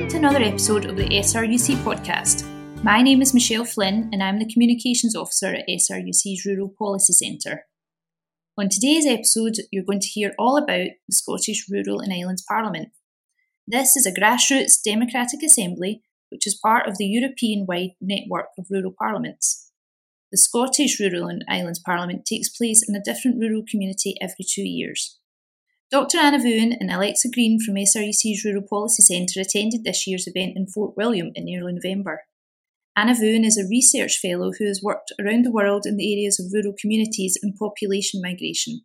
welcome to another episode of the SRUC podcast. My name is Michelle Flynn and I'm the Communications Officer at SRUC's Rural Policy Centre. On today's episode, you're going to hear all about the Scottish Rural and Islands Parliament. This is a grassroots democratic assembly which is part of the European wide network of rural parliaments. The Scottish Rural and Islands Parliament takes place in a different rural community every two years. Dr. Ana Vuin and Alexa Green from SRUC's Rural Policy Centre attended this year's event in Fort William in early November. Ana Vuin is a research fellow who has worked around the world in the areas of rural communities and population migration.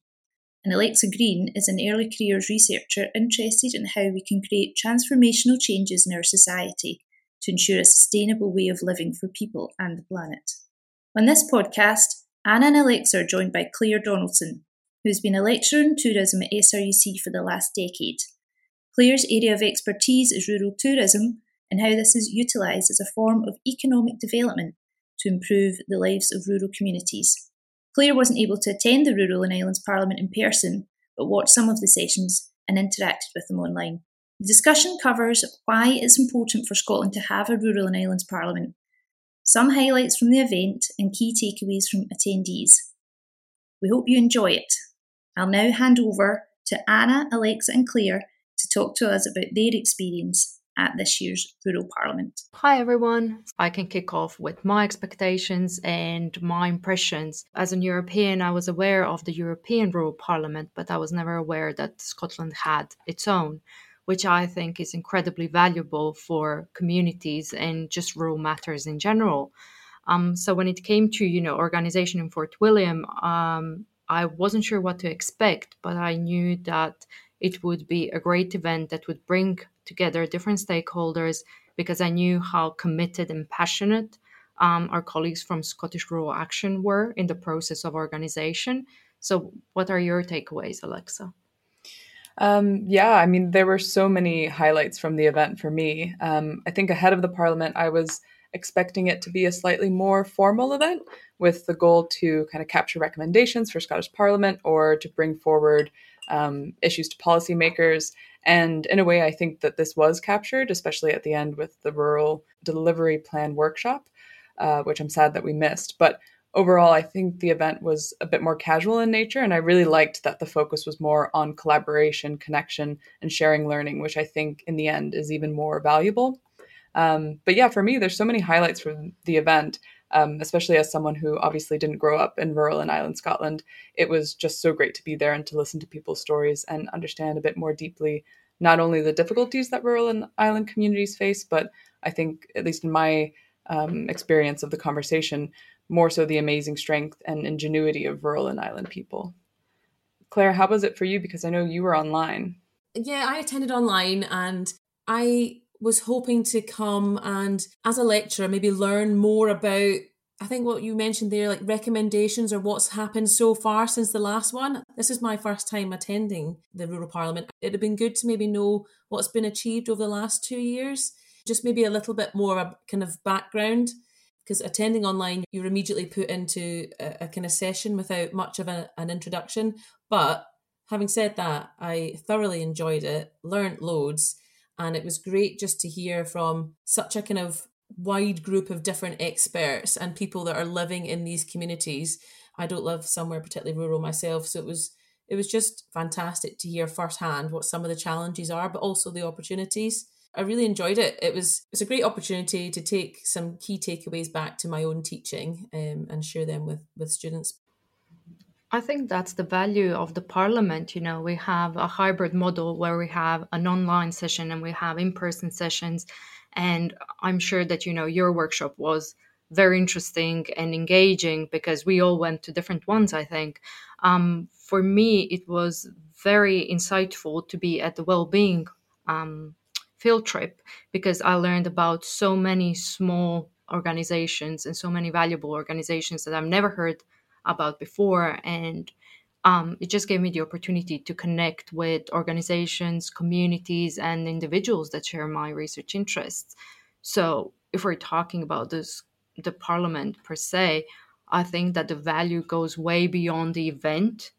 And Alexa Green is an early careers researcher interested in how we can create transformational changes in our society to ensure a sustainable way of living for people and the planet. On this podcast, Ana and Alexa are joined by Claire Donaldson, who's been a lecturer in tourism at SRUC for the last decade. Claire's area of expertise is rural tourism and how this is utilised as a form of economic development to improve the lives of rural communities. Claire wasn't able to attend the Rural and Islands Parliament in person, but watched some of the sessions and interacted with them online. The discussion covers why it's important for Scotland to have a Rural and Islands Parliament, some highlights from the event, and key takeaways from attendees. We hope you enjoy it. I'll now hand over to Ana, Alexa, and Claire to talk to us about their experience at this year's Rural Parliament. Hi everyone. I can kick off with my expectations and my impressions. As an European, I was aware of the European Rural Parliament, but I was never aware that Scotland had its own, which I think is incredibly valuable for communities and just rural matters in general. Um, so when it came to you know organization in Fort William, um, I wasn't sure what to expect, but I knew that it would be a great event that would bring together different stakeholders because I knew how committed and passionate um, our colleagues from Scottish Rural Action were in the process of organization. So, what are your takeaways, Alexa? Um, yeah, I mean, there were so many highlights from the event for me. Um, I think ahead of the parliament, I was expecting it to be a slightly more formal event with the goal to kind of capture recommendations for Scottish Parliament or to bring forward um, issues to policymakers. And in a way, I think that this was captured, especially at the end with the Rural Delivery Plan workshop, uh, which I'm sad that we missed. But overall, I think the event was a bit more casual in nature, and I really liked that the focus was more on collaboration, connection, and sharing learning, which I think in the end is even more valuable. Um, but yeah, for me, there's so many highlights from the event, um, especially as someone who obviously didn't grow up in rural and island Scotland. It was just so great to be there and to listen to people's stories and understand a bit more deeply not only the difficulties that rural and island communities face, but I think, at least in my um, experience of the conversation, more so the amazing strength and ingenuity of rural and island people. Claire, how was it for you? Because I know you were online. Yeah, I attended online and I was hoping to come and, as a lecturer, maybe learn more about. I think what you mentioned there, like recommendations or what's happened so far since the last one. This is my first time attending the Rural Parliament. It'd have been good to maybe know what's been achieved over the last two years, just maybe a little bit more of a kind of background. Because attending online, you're immediately put into a, a kind of session without much of a, an introduction. But having said that, I thoroughly enjoyed it, learned loads, and it was great just to hear from such a kind of wide group of different experts and people that are living in these communities. I don't live somewhere particularly rural myself, so it was it was just fantastic to hear firsthand what some of the challenges are, but also the opportunities. I really enjoyed it. It was it's a great opportunity to take some key takeaways back to my own teaching um, and share them with with students. I think that's the value of the parliament. You know, we have a hybrid model where we have an online session and we have in person sessions. And I'm sure that, you know, your workshop was very interesting and engaging because we all went to different ones, I think. Um, for me, it was very insightful to be at the well being um, field trip because I learned about so many small organizations and so many valuable organizations that I've never heard about before and um, it just gave me the opportunity to connect with organizations communities and individuals that share my research interests. So if we're talking about this the parliament per se i think that the value goes way beyond the event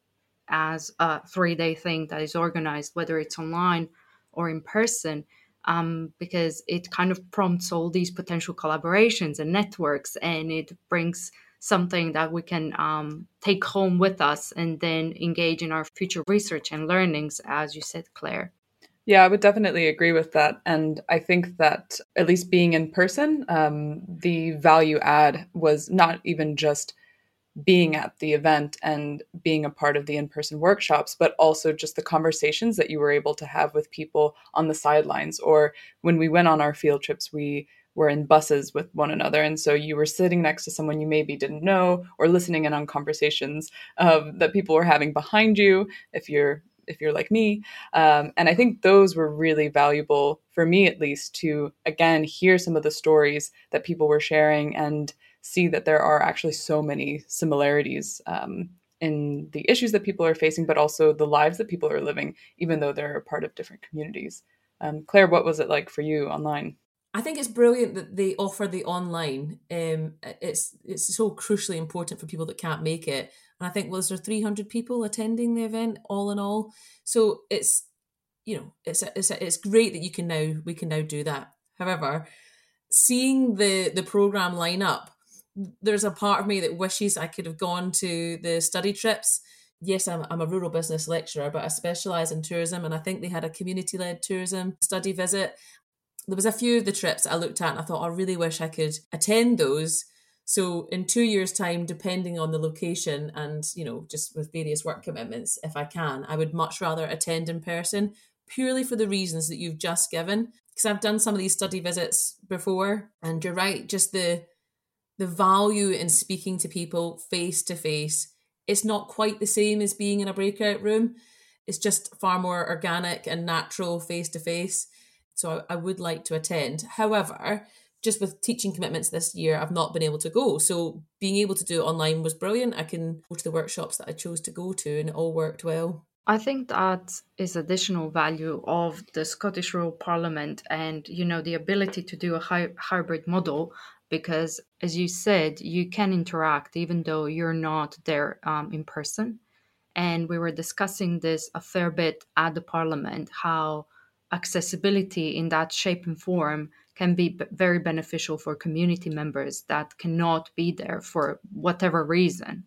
as a three day thing that is organized whether it's online or in person um, because it kind of prompts all these potential collaborations and networks and it brings something that we can um, take home with us and then engage in our future research and learnings, as you said, Claire. Yeah, I would definitely agree with that. And I think that at least being in person, um, the value add was not even just being at the event and being a part of the in person workshops, but also just the conversations that you were able to have with people on the sidelines. Or when we went on our field trips, we were in buses with one another. And so you were sitting next to someone you maybe didn't know or listening in on conversations um, that people were having behind you if you're if you're like me um, and i think those were really valuable for me at least to again hear some of the stories that people were sharing and see that there are actually so many similarities um, in the issues that people are facing, but also the lives that people are living, even though they're a part of different communities. Um, Claire, what was it like for you online? I think it's brilliant that they offer the online. Um, it's it's so crucially important for people that can't make it. And I think was there 300 people attending the event all in all. So it's you know it's it's it's great that you can now we can now do that. However, seeing the the program line up there's a part of me that wishes I could have gone to the study trips. Yes, I'm, I'm a rural business lecturer, but I specialise in tourism, and I think they had a community led tourism study visit. There was a few of the trips I looked at, and I thought I really wish I could attend those. So in two years' time, depending on the location and you know just with various work commitments, if I can, I would much rather attend in person, purely for the reasons that you've just given. Because I've done some of these study visits before, and you're right, just the the value in speaking to people face to face it's not quite the same as being in a breakout room it's just far more organic and natural face to face so I, I, would like to attend. However just with teaching commitments this year i've not been able to go. So being able to do it online was brilliant. I can go to the workshops that i chose to go to and it all worked well. I think that is additional value of the Scottish Rural Parliament and you know the ability to do a hy- hybrid model because as you said you can interact even though you're not there um, in person. And we were discussing this a fair bit at the parliament how accessibility in that shape and form can be b- very beneficial for community members that cannot be there for whatever reason.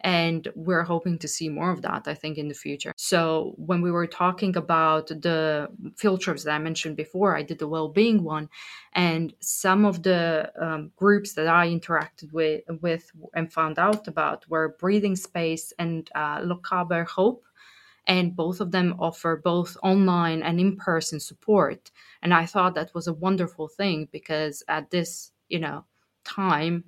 And we're hoping to see more of that i think in the future. So when we were talking about the field trips that i mentioned before i did the well-being one and some of the um, groups that i interacted with, with and found out about were breathing space and uh, lochaber hope and both of them offer both online and in-person support and i thought that was a wonderful thing because at this you know time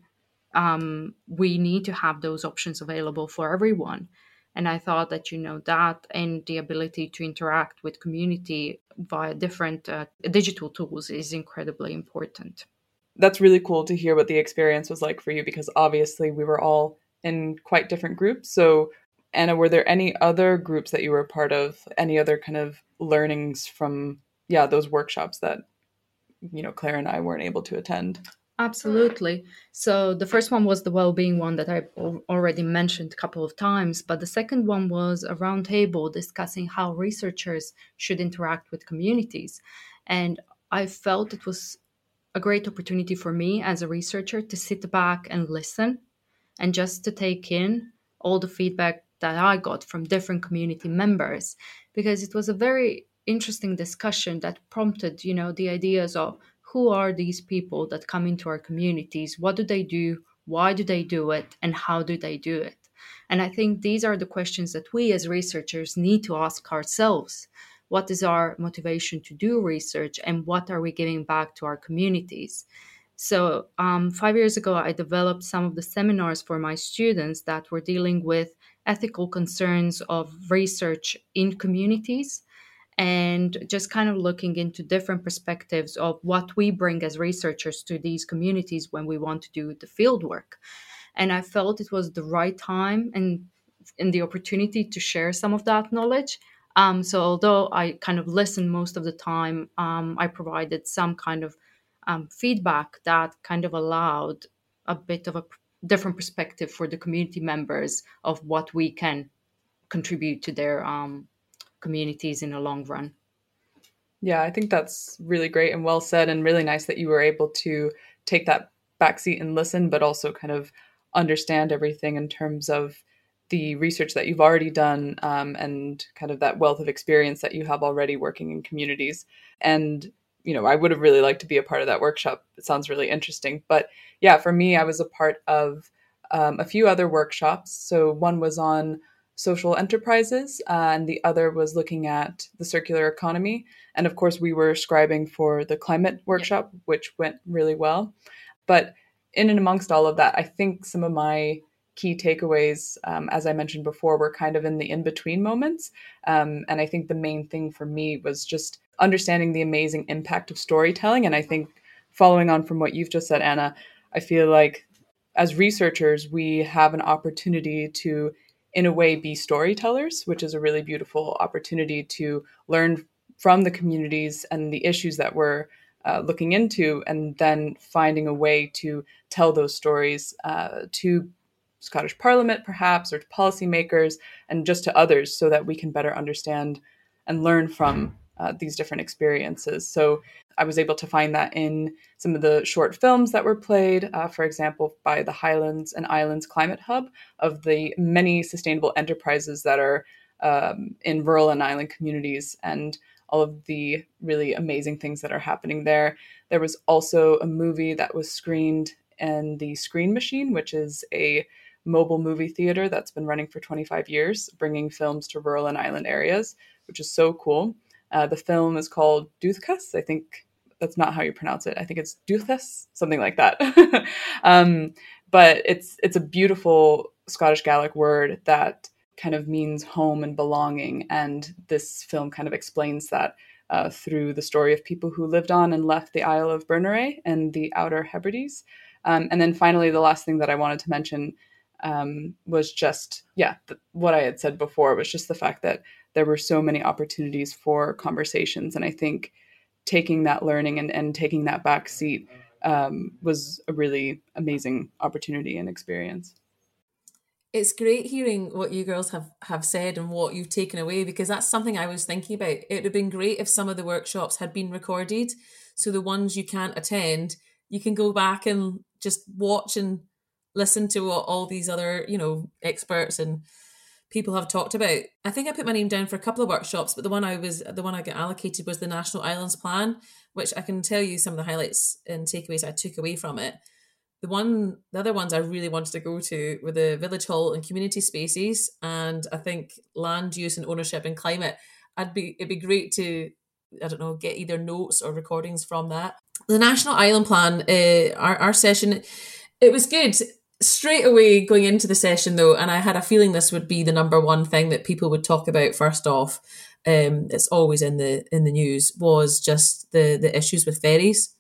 um, we need to have those options available for everyone. And I thought that, you know, that and the ability to interact with community via different uh, digital tools is incredibly important. That's really cool to hear what the experience was like for you because obviously we were all in quite different groups. So, Ana, were there any other groups that you were part of? Any other kind of learnings from, yeah, those workshops that, you know, Claire and I weren't able to attend? Absolutely. So the first one was the well-being one that I already mentioned a couple of times, but the second one was a roundtable discussing how researchers should interact with communities. And I felt it was a great opportunity for me as a researcher to sit back and listen and just to take in all the feedback that I got from different community members because it was a very interesting discussion that prompted, you know, the ideas of who are these people that come into our communities? What do they do? Why do they do it? And how do they do it? And I think these are the questions that we as researchers need to ask ourselves. What is our motivation to do research and what are we giving back to our communities? So, um, five years ago, I developed some of the seminars for my students that were dealing with ethical concerns of research in communities and just kind of looking into different perspectives of what we bring as researchers to these communities when we want to do the field work. And I felt it was the right time and and the opportunity to share some of that knowledge. Um, so although I kind of listened most of the time, um, I provided some kind of um, feedback that kind of allowed a bit of a different perspective for the community members of what we can contribute to their um, communities in the long run. Yeah, I think that's really great and well said, and really nice that you were able to take that backseat and listen, but also kind of understand everything in terms of the research that you've already done um, and kind of that wealth of experience that you have already working in communities. And, you know, I would have really liked to be a part of that workshop. It sounds really interesting. But yeah, for me, I was a part of um, a few other workshops. So one was on social enterprises, uh, and the other was looking at the circular economy. And of course, we were scribing for the climate workshop, yeah. which went really well. But in and amongst all of that, I think some of my key takeaways, um, as I mentioned before, were kind of in the in between moments. Um, and I think the main thing for me was just understanding the amazing impact of storytelling. And I think following on from what you've just said, Ana, I feel like as researchers, we have an opportunity to, in a way, be storytellers, which is a really beautiful opportunity to learn from the communities and the issues that we're uh, looking into, and then finding a way to tell those stories uh, to Scottish Parliament, perhaps, or to policymakers, and just to others, so that we can better understand and learn from uh, these different experiences. So I was able to find that in some of the short films that were played, uh, for example, by the Highlands and Islands Climate Hub, of the many sustainable enterprises that are um, in rural and island communities, and all of the really amazing things that are happening there. There was also a movie that was screened in the Screen Machine, which is a mobile movie theater that's been running for 25 years, bringing films to rural and island areas, which is so cool. Uh, the film is called Dúchas. I think that's not how you pronounce it. I think it's Dúchas, something like that. um, but it's it's a beautiful Scottish Gaelic word that kind of means home and belonging, and this film kind of explains that uh, through the story of people who lived on and left the Isle of Berneray and the Outer Hebrides. Um, and then finally, the last thing that I wanted to mention um, was just yeah th- what I had said before was just the fact that there were so many opportunities for conversations, and I think taking that learning and, and taking that back seat um, was a really amazing opportunity and experience. It's great hearing what you girls have, have said and what you've taken away because that's something I was thinking about. It would have been great if some of the workshops had been recorded. So the ones you can't attend, you can go back and just watch and listen to what all these other, you know, experts and people have talked about. I think I put my name down for a couple of workshops, but the one I was the one I got allocated was the National Islands Plan, which I can tell you some of the highlights and takeaways I took away from it. The one the other ones I really wanted to go to were the village hall and community spaces and I think land use and ownership and climate. I'd be it'd be great to I don't know, get either notes or recordings from that. The National Island Plan, uh, our, our session, it was good straight away going into the session though, and I had a feeling this would be the number one thing that people would talk about first off. Um, it's always in the in the news was just the the issues with ferries.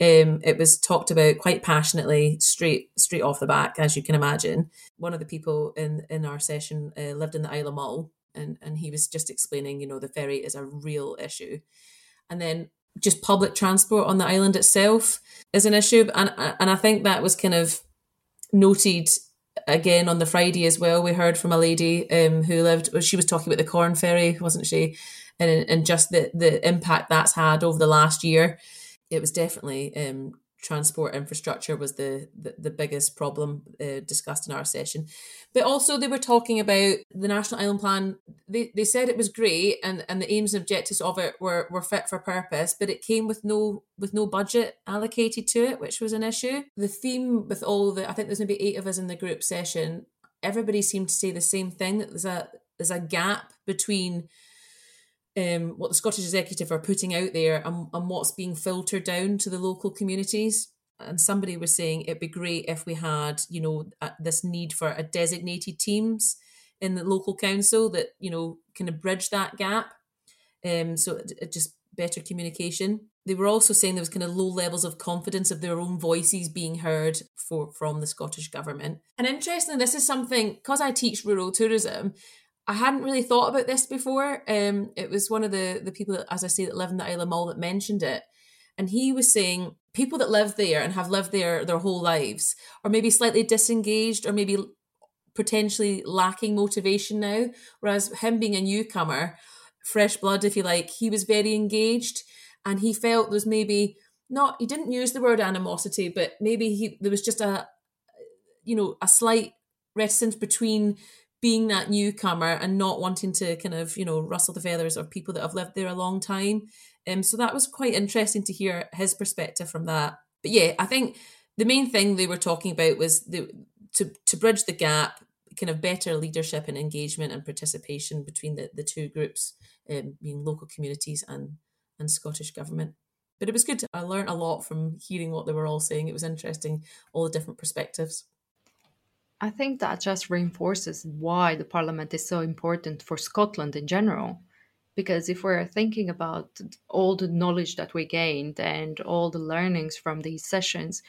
Um, it was talked about quite passionately, straight straight off the back, as you can imagine. One of the people in in our session uh, lived in the Isle of Mull, and and he was just explaining, you know, the ferry is a real issue, and then just public transport on the island itself is an issue, and and I think that was kind of noted again on the Friday as well. We heard from a lady um, who lived. She was talking about the Corran ferry, wasn't she? And and just the the impact that's had over the last year. It was definitely um, transport infrastructure was the the, the biggest problem uh, discussed in our session. But also they were talking about the national island plan. They, they said it was great and and the aims and objectives of it were were fit for purpose but it came with no with no budget allocated to it which was an issue. The theme with all the i think there's maybe eight of us in the group session everybody seemed to say the same thing that there's a there's a gap between um, what the Scottish Executive are putting out there and, and what's being filtered down to the local communities. And somebody was saying it'd be great if we had, you know, this need for a designated teams in the local council that you know kind of bridge that gap. Um, so it, it just better communication. They were also saying there was kind of low levels of confidence of their own voices being heard for from the Scottish government. And interestingly, this is something because I teach rural tourism. I hadn't really thought about this before. Um, it was one of the the people, that, as I say, that live in the Isle of Mull that mentioned it, and he was saying people that live there and have lived there their whole lives are maybe slightly disengaged or maybe potentially lacking motivation now. Whereas him being a newcomer, fresh blood, if you like, he was very engaged and he felt there was maybe not, he didn't use the word animosity, but maybe he, there was just a, you know, a slight reticence between being that newcomer and not wanting to kind of, you know, rustle the feathers of people that have lived there a long time. Um, so that was quite interesting to hear his perspective from that. But yeah, I think the main thing they were talking about was the to to bridge the gap kind of better leadership and engagement and participation between the, the two groups, um, being local communities and, and Scottish Government. But it was good. I learned a lot from hearing what they were all saying. It was interesting, all the different perspectives. I think that just reinforces why the Parliament is so important for Scotland in general. Because if we're thinking about all the knowledge that we gained and all the learnings from these sessions,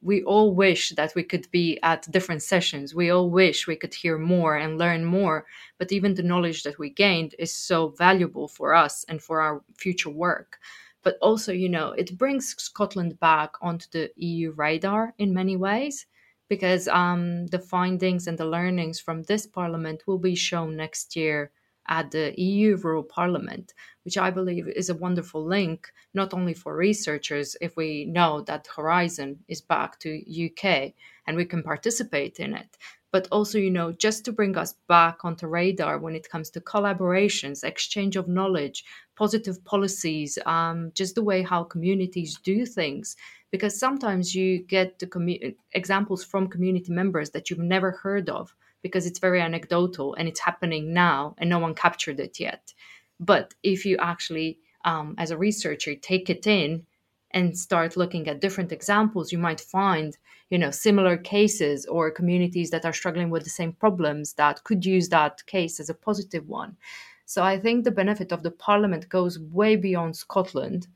we all wish that we could be at different sessions. We all wish we could hear more and learn more. But even the knowledge that we gained is so valuable for us and for our future work. But also, you know, it brings Scotland back onto the EU radar in many ways because um, the findings and the learnings from this parliament will be shown next year at the EU Rural Parliament, which I believe is a wonderful link, not only for researchers, if we know that Horizon is back to UK and we can participate in it, but also, you know, just to bring us back onto radar when it comes to collaborations, exchange of knowledge, positive policies, um, just the way how communities do things. Because sometimes you get the commu- examples from community members that you've never heard of because it's very anecdotal and it's happening now and no one captured it yet. But if you actually, um, as a researcher, take it in and start looking at different examples, you might find, you know, similar cases or communities that are struggling with the same problems that could use that case as a positive one. So I think the benefit of the parliament goes way beyond Scotland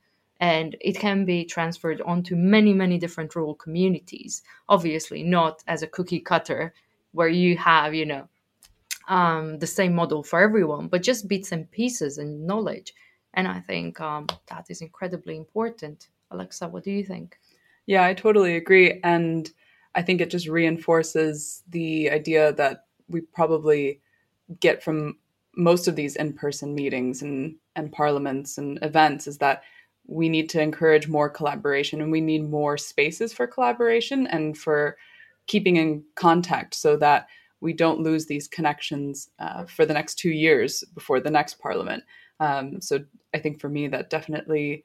and it can be transferred onto many, many different rural communities. Obviously, not as a cookie cutter where you have, you know, um, the same model for everyone, but just bits and pieces and knowledge. And I think um, that is incredibly important. Alexa, what do you think? Yeah, I totally agree. And I think it just reinforces the idea that we probably get from most of these in-person meetings and, and parliaments and events is that we need to encourage more collaboration and we need more spaces for collaboration and for keeping in contact so that we don't lose these connections uh, for the next two years before the next parliament. Um, so I think for me, that definitely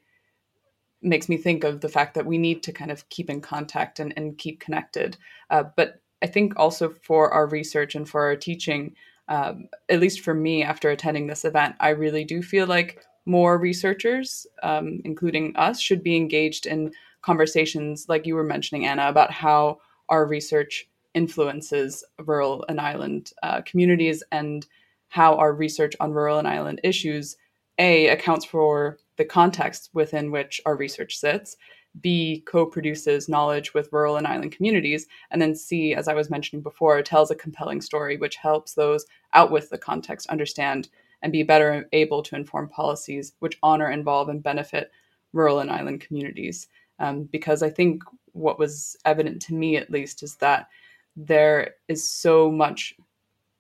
makes me think of the fact that we need to kind of keep in contact and, and keep connected. Uh, but I think also for our research and for our teaching, um, at least for me, after attending this event, I really do feel like more researchers, um, including us, should be engaged in conversations like you were mentioning, Ana, about how our research influences rural and island uh, communities and how our research on rural and island issues a accounts for the context within which our research sits b co-produces knowledge with rural and island communities and then c as i was mentioning before tells a compelling story which helps those out with the context understand and be better able to inform policies which honor involve and benefit rural and island communities. Um, because i think what was evident to me, at least, is that there is so much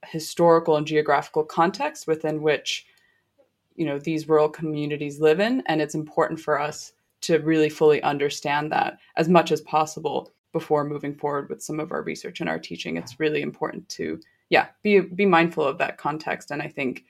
historical and geographical context within which you know these rural communities live in and it's important for us to really fully understand that as much as possible before moving forward with some of our research and our teaching. It's really important to yeah be be mindful of that context. And i think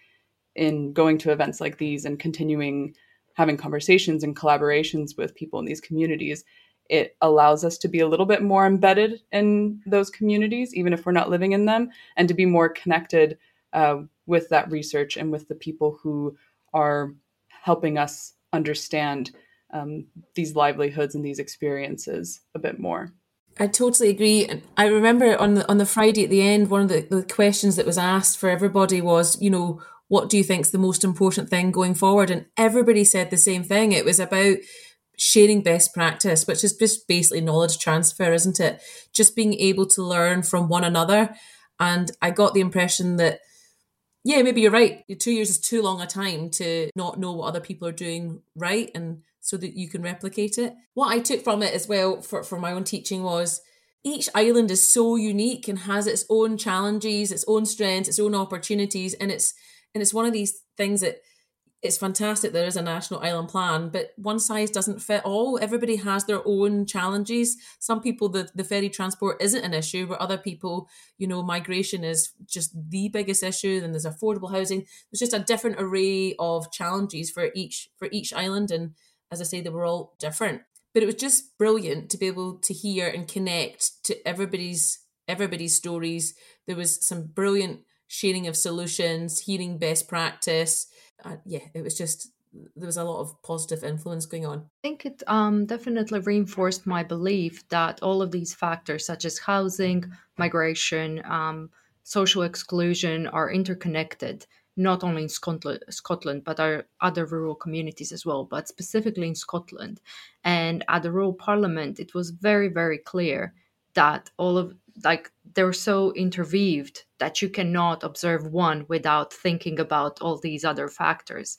in going to events like these and continuing having conversations and collaborations with people in these communities it allows us to be a little bit more embedded in those communities, even if we're not living in them, and to be more connected uh, with that research and with the people who are helping us understand um, these livelihoods and these experiences a bit more. I totally agree. I remember on the on the Friday at the end, one of the, the questions that was asked for everybody was, you know, what do you think is the most important thing going forward? And everybody said the same thing. It was about sharing best practice, which is just basically knowledge transfer, isn't it? Just being able to learn from one another. And I got the impression that, yeah, maybe you're right. Two years is too long a time to not know what other people are doing right and so that you can replicate it. What I took from it as well for, for my own teaching was each island is so unique and has its own challenges, its own strengths, its own opportunities. And it's and it's one of these things that it's fantastic there is a national island plan, but one size doesn't fit all. Everybody has their own challenges. Some people, the, the ferry transport isn't an issue, but other people, you know, migration is just the biggest issue. Then there's affordable housing. There's just a different array of challenges for each for each island, and as I say, they were all different. But it was just brilliant to be able to hear and connect to everybody's everybody's stories. There was some brilliant sharing of solutions, hearing best practice uh, yeah, it was just there was a lot of positive influence going on. I think it um, definitely reinforced my belief that all of these factors, such as housing, migration, um, social exclusion, are interconnected. Not only in Scotland, Scotland, but our other rural communities as well, but specifically in Scotland. And at the rural parliament, it was very, very clear that all of like they're so interweaved that you cannot observe one without thinking about all these other factors.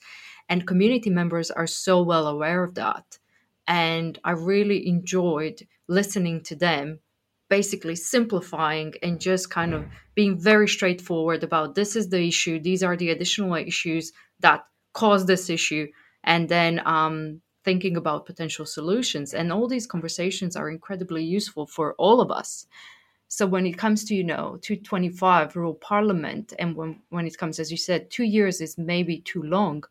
And community members are so well aware of that. And i really enjoyed listening to them basically simplifying and just kind of being very straightforward about this is the issue. These are the additional issues that cause this issue. And then um, thinking about potential solutions. And all these conversations are incredibly useful for all of us so when it comes to, you know, 225 rural parliament, and when, when it comes, as you said, two years is maybe too long,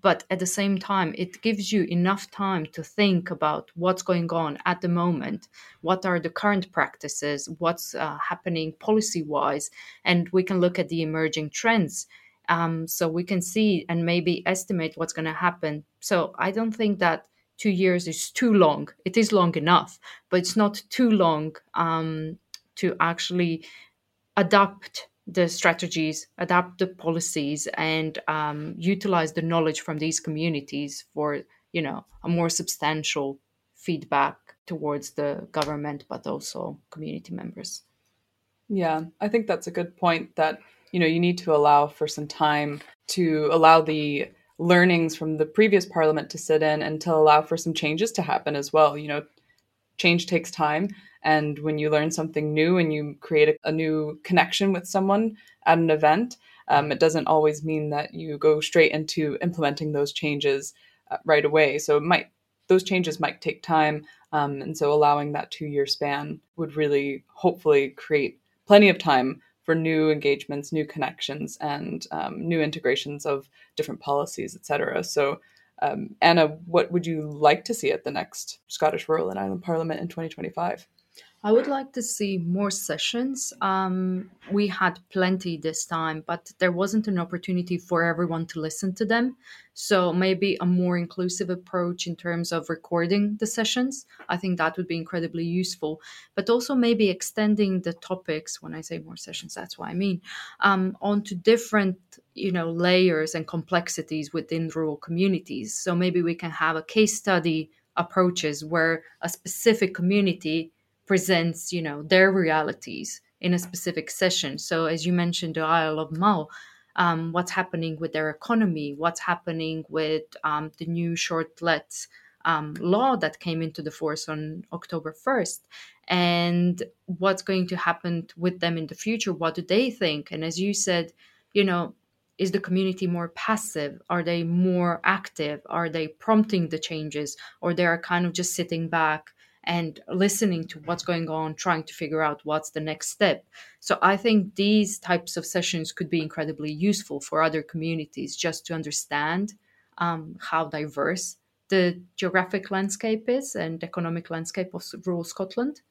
but at the same time, it gives you enough time to think about what's going on at the moment, what are the current practices, what's uh, happening policy wise, and we can look at the emerging trends. Um, so we can see and maybe estimate what's going to happen. So I don't think that two years is too long. It is long enough, but it's not too long um, to actually adapt the strategies, adapt the policies, and um, utilize the knowledge from these communities for you know a more substantial feedback towards the government, but also community members. Yeah, I think that's a good point. That you know you need to allow for some time to allow the learnings from the previous parliament to sit in and to allow for some changes to happen as well. You know, change takes time and when you learn something new and you create a, a new connection with someone at an event, um, it doesn't always mean that you go straight into implementing those changes uh, right away. So it might those changes might take time, um, and so allowing that two year span would really hopefully create plenty of time for new engagements, new connections, and um, new integrations of different policies, etc. So um, Ana, what would you like to see at the next Scottish Rural and Island Parliament in 2025? I would like to see more sessions. Um, we had plenty this time, but there wasn't an opportunity for everyone to listen to them. So maybe a more inclusive approach in terms of recording the sessions. I think that would be incredibly useful. But also maybe extending the topics. When I say more sessions, that's what I mean. Um, onto different, you know, layers and complexities within rural communities. So maybe we can have a case study approaches where a specific community presents you know their realities in a specific session. So as you mentioned the isle of mull um, what's happening with their economy what's happening with um, the new short let um, law that came into the force on october 1st and what's going to happen with them in the future? What do they think? And as you said you know is the community more passive? Are they more active? Are they prompting the changes? Or they are kind of just sitting back and listening to what's going on, trying to figure out what's the next step. So I think these types of sessions could be incredibly useful for other communities just to understand um, how diverse the geographic landscape is and economic landscape of rural Scotland.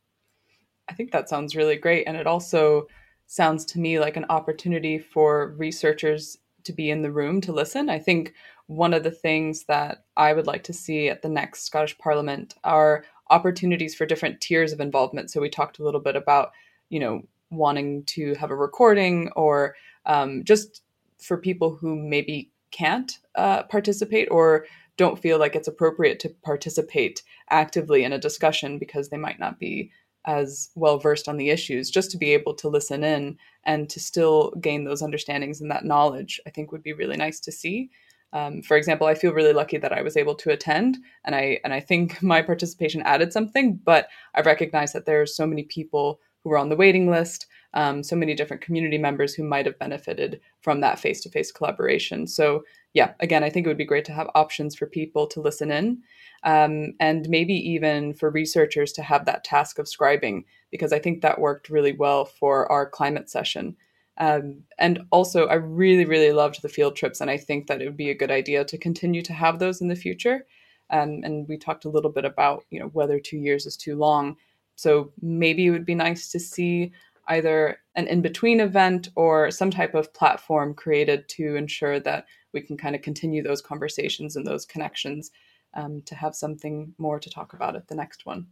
I think that sounds really great. And it also sounds to me like an opportunity for researchers to be in the room to listen. I think one of the things that I would like to see at the next Scottish Parliament are opportunities for different tiers of involvement. So we talked a little bit about, you know, wanting to have a recording or um, just for people who maybe can't uh, participate or don't feel like it's appropriate to participate actively in a discussion because they might not be as well versed on the issues just to be able to listen in and to still gain those understandings and that knowledge i think would be really nice to see um, for example, I feel really lucky that I was able to attend, and I and I think my participation added something. But I recognize that there are so many people who were on the waiting list um, so many different community members who might have benefited from that face to face collaboration. So, yeah, again, I think it would be great to have options for people to listen in um, and maybe even for researchers to have that task of scribing, because I think that worked really well for our climate session. Um, and also, I really, really loved the field trips, and I think that it would be a good idea to continue to have those in the future. Um, and we talked a little bit about, you know, whether two years is too long. So maybe it would be nice to see either an in between event or some type of platform created to ensure that we can kind of continue those conversations and those connections um, to have something more to talk about at the next one.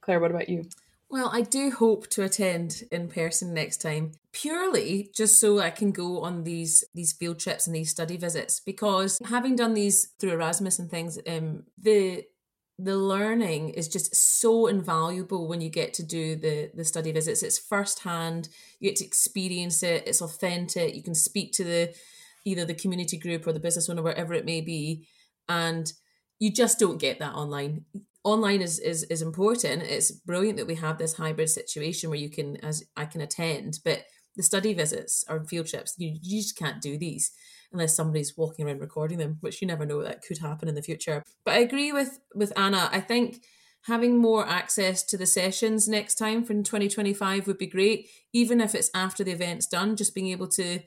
Claire, what about you? Well, I do hope to attend in person next time, purely just so I can go on these these field trips and these study visits. Because having done these through Erasmus and things, um, the the learning is just so invaluable when you get to do the the study visits. It's firsthand. You get to experience it. It's authentic. You can speak to the either the community group or the business owner, wherever it may be, and you just don't get that online online is, is is important. It's brilliant that we have this hybrid situation where you can as i can attend but the study visits or field trips you, you just can't do these unless somebody's walking around recording them which you never know that could happen in the future. But i agree with with ana. I think having more access to the sessions next time from 2025 would be great even if it's after the event's done just being able to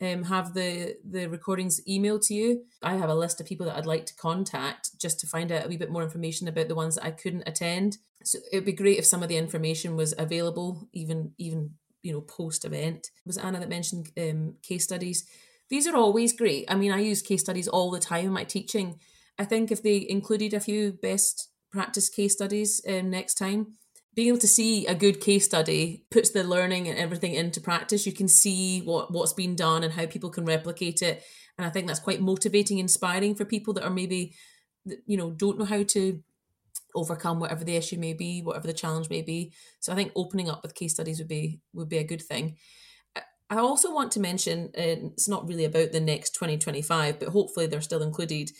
um, have the the recordings emailed to you. I have a list of people that I'd like to contact just to find out a wee bit more information about the ones that I couldn't attend. So it would be great if some of the information was available, even even you know post event. Was Ana that mentioned um, case studies? These are always great. I mean, I use case studies all the time in my teaching. I think if they included a few best practice case studies um, next time, being able to see a good case study puts the learning and everything into practice. You can see what what's been done and how people can replicate it, and I think that's quite motivating, inspiring for people that are maybe, you know, don't know how to overcome whatever the issue may be, whatever the challenge may be. So I think opening up with case studies would be would be a good thing. I also want to mention, it's not really about the next 2025, but hopefully they're still included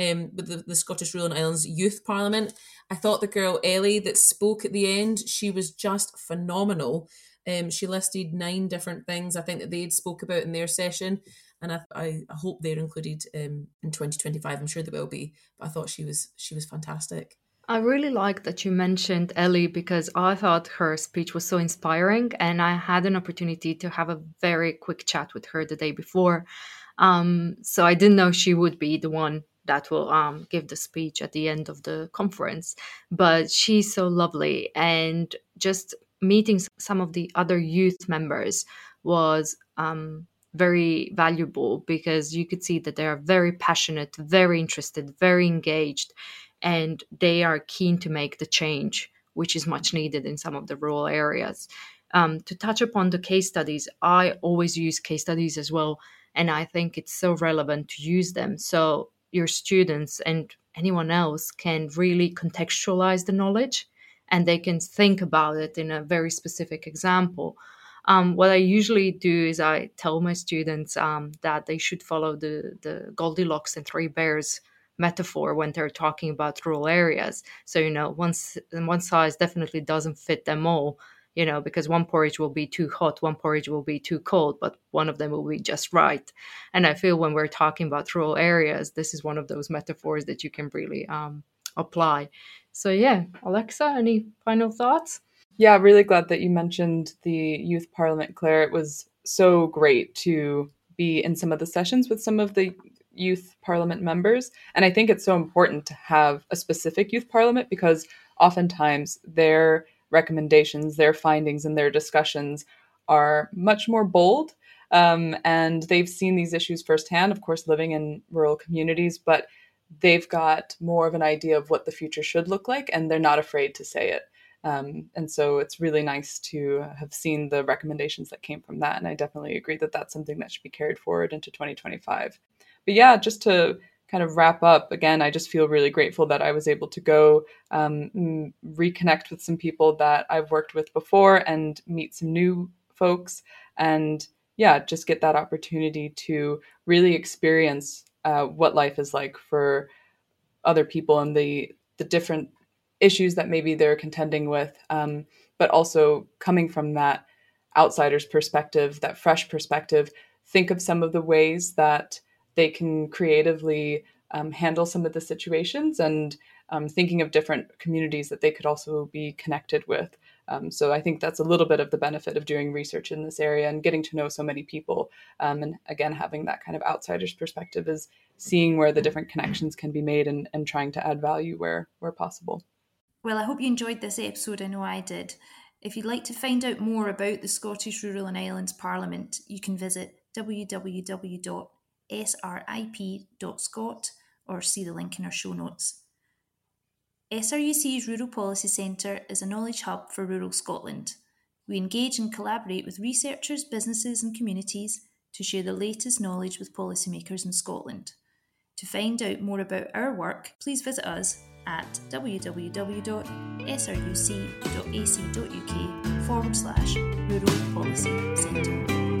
um, with the, the Scottish Rural and Islands Youth Parliament. I thought the girl Ellie that spoke at the end, she was just phenomenal. Um, she listed nine different things I think that they'd spoke about in their session, and I, I, hope they're included um, in 2025. I'm sure they will be. But I thought she was she was fantastic. I really like that you mentioned Ellie because I thought her speech was so inspiring, and I had an opportunity to have a very quick chat with her the day before. Um, so I didn't know she would be the one that will um, give the speech at the end of the conference. But she's so lovely, and just meeting some of the other youth members was um, very valuable because you could see that they are very passionate, very interested, very engaged, and they are keen to make the change, which is much needed in some of the rural areas. Um, to touch upon the case studies, I always use case studies as well, and I think it's so relevant to use them. So your students and anyone else can really contextualize the knowledge and they can think about it in a very specific example. Um, what I usually do is I tell my students um, that they should follow the, the Goldilocks and Three Bears metaphor when they're talking about rural areas. So, you know, one, one size definitely doesn't fit them all you know, because one porridge will be too hot, one porridge will be too cold, but one of them will be just right. And I feel when we're talking about rural areas, this is one of those metaphors that you can really um, apply. So, yeah, Alexa, any final thoughts? Yeah, really glad that you mentioned the youth parliament, Claire. It was so great to be in some of the sessions with some of the youth parliament members. And I think it's so important to have a specific youth parliament because oftentimes they're recommendations, their findings, and their discussions are much more bold. Um, and they've seen these issues firsthand, of course, living in rural communities, but they've got more of an idea of what the future should look like, and they're not afraid to say it. Um, and so it's really nice to have seen the recommendations that came from that. And I definitely agree that that's something that should be carried forward into 2025. But yeah, just to kind of wrap up, again, I just feel really grateful that I was able to go um, reconnect with some people that I've worked with before and meet some new folks. And yeah, just get that opportunity to really experience uh, what life is like for other people and the the different issues that maybe they're contending with, um, but also coming from that outsider's perspective, that fresh perspective, think of some of the ways that they can creatively um, handle some of the situations and um, thinking of different communities that they could also be connected with. Um, so I think that's a little bit of the benefit of doing research in this area and getting to know so many people. Um, and again, having that kind of outsider's perspective is seeing where the different connections can be made and, and trying to add value where where possible. Well, I hope you enjoyed this episode. I know I did. If you'd like to find out more about the Scottish Rural and Islands Parliament, you can visit www.srip.scot or see the link in our show notes. SRUC's Rural Policy Centre is a knowledge hub for rural Scotland. We engage and collaborate with researchers, businesses, and communities to share the latest knowledge with policymakers in Scotland. To find out more about our work, please visit us at www.sruc.ac.uk forward slash Rural Policy Centre.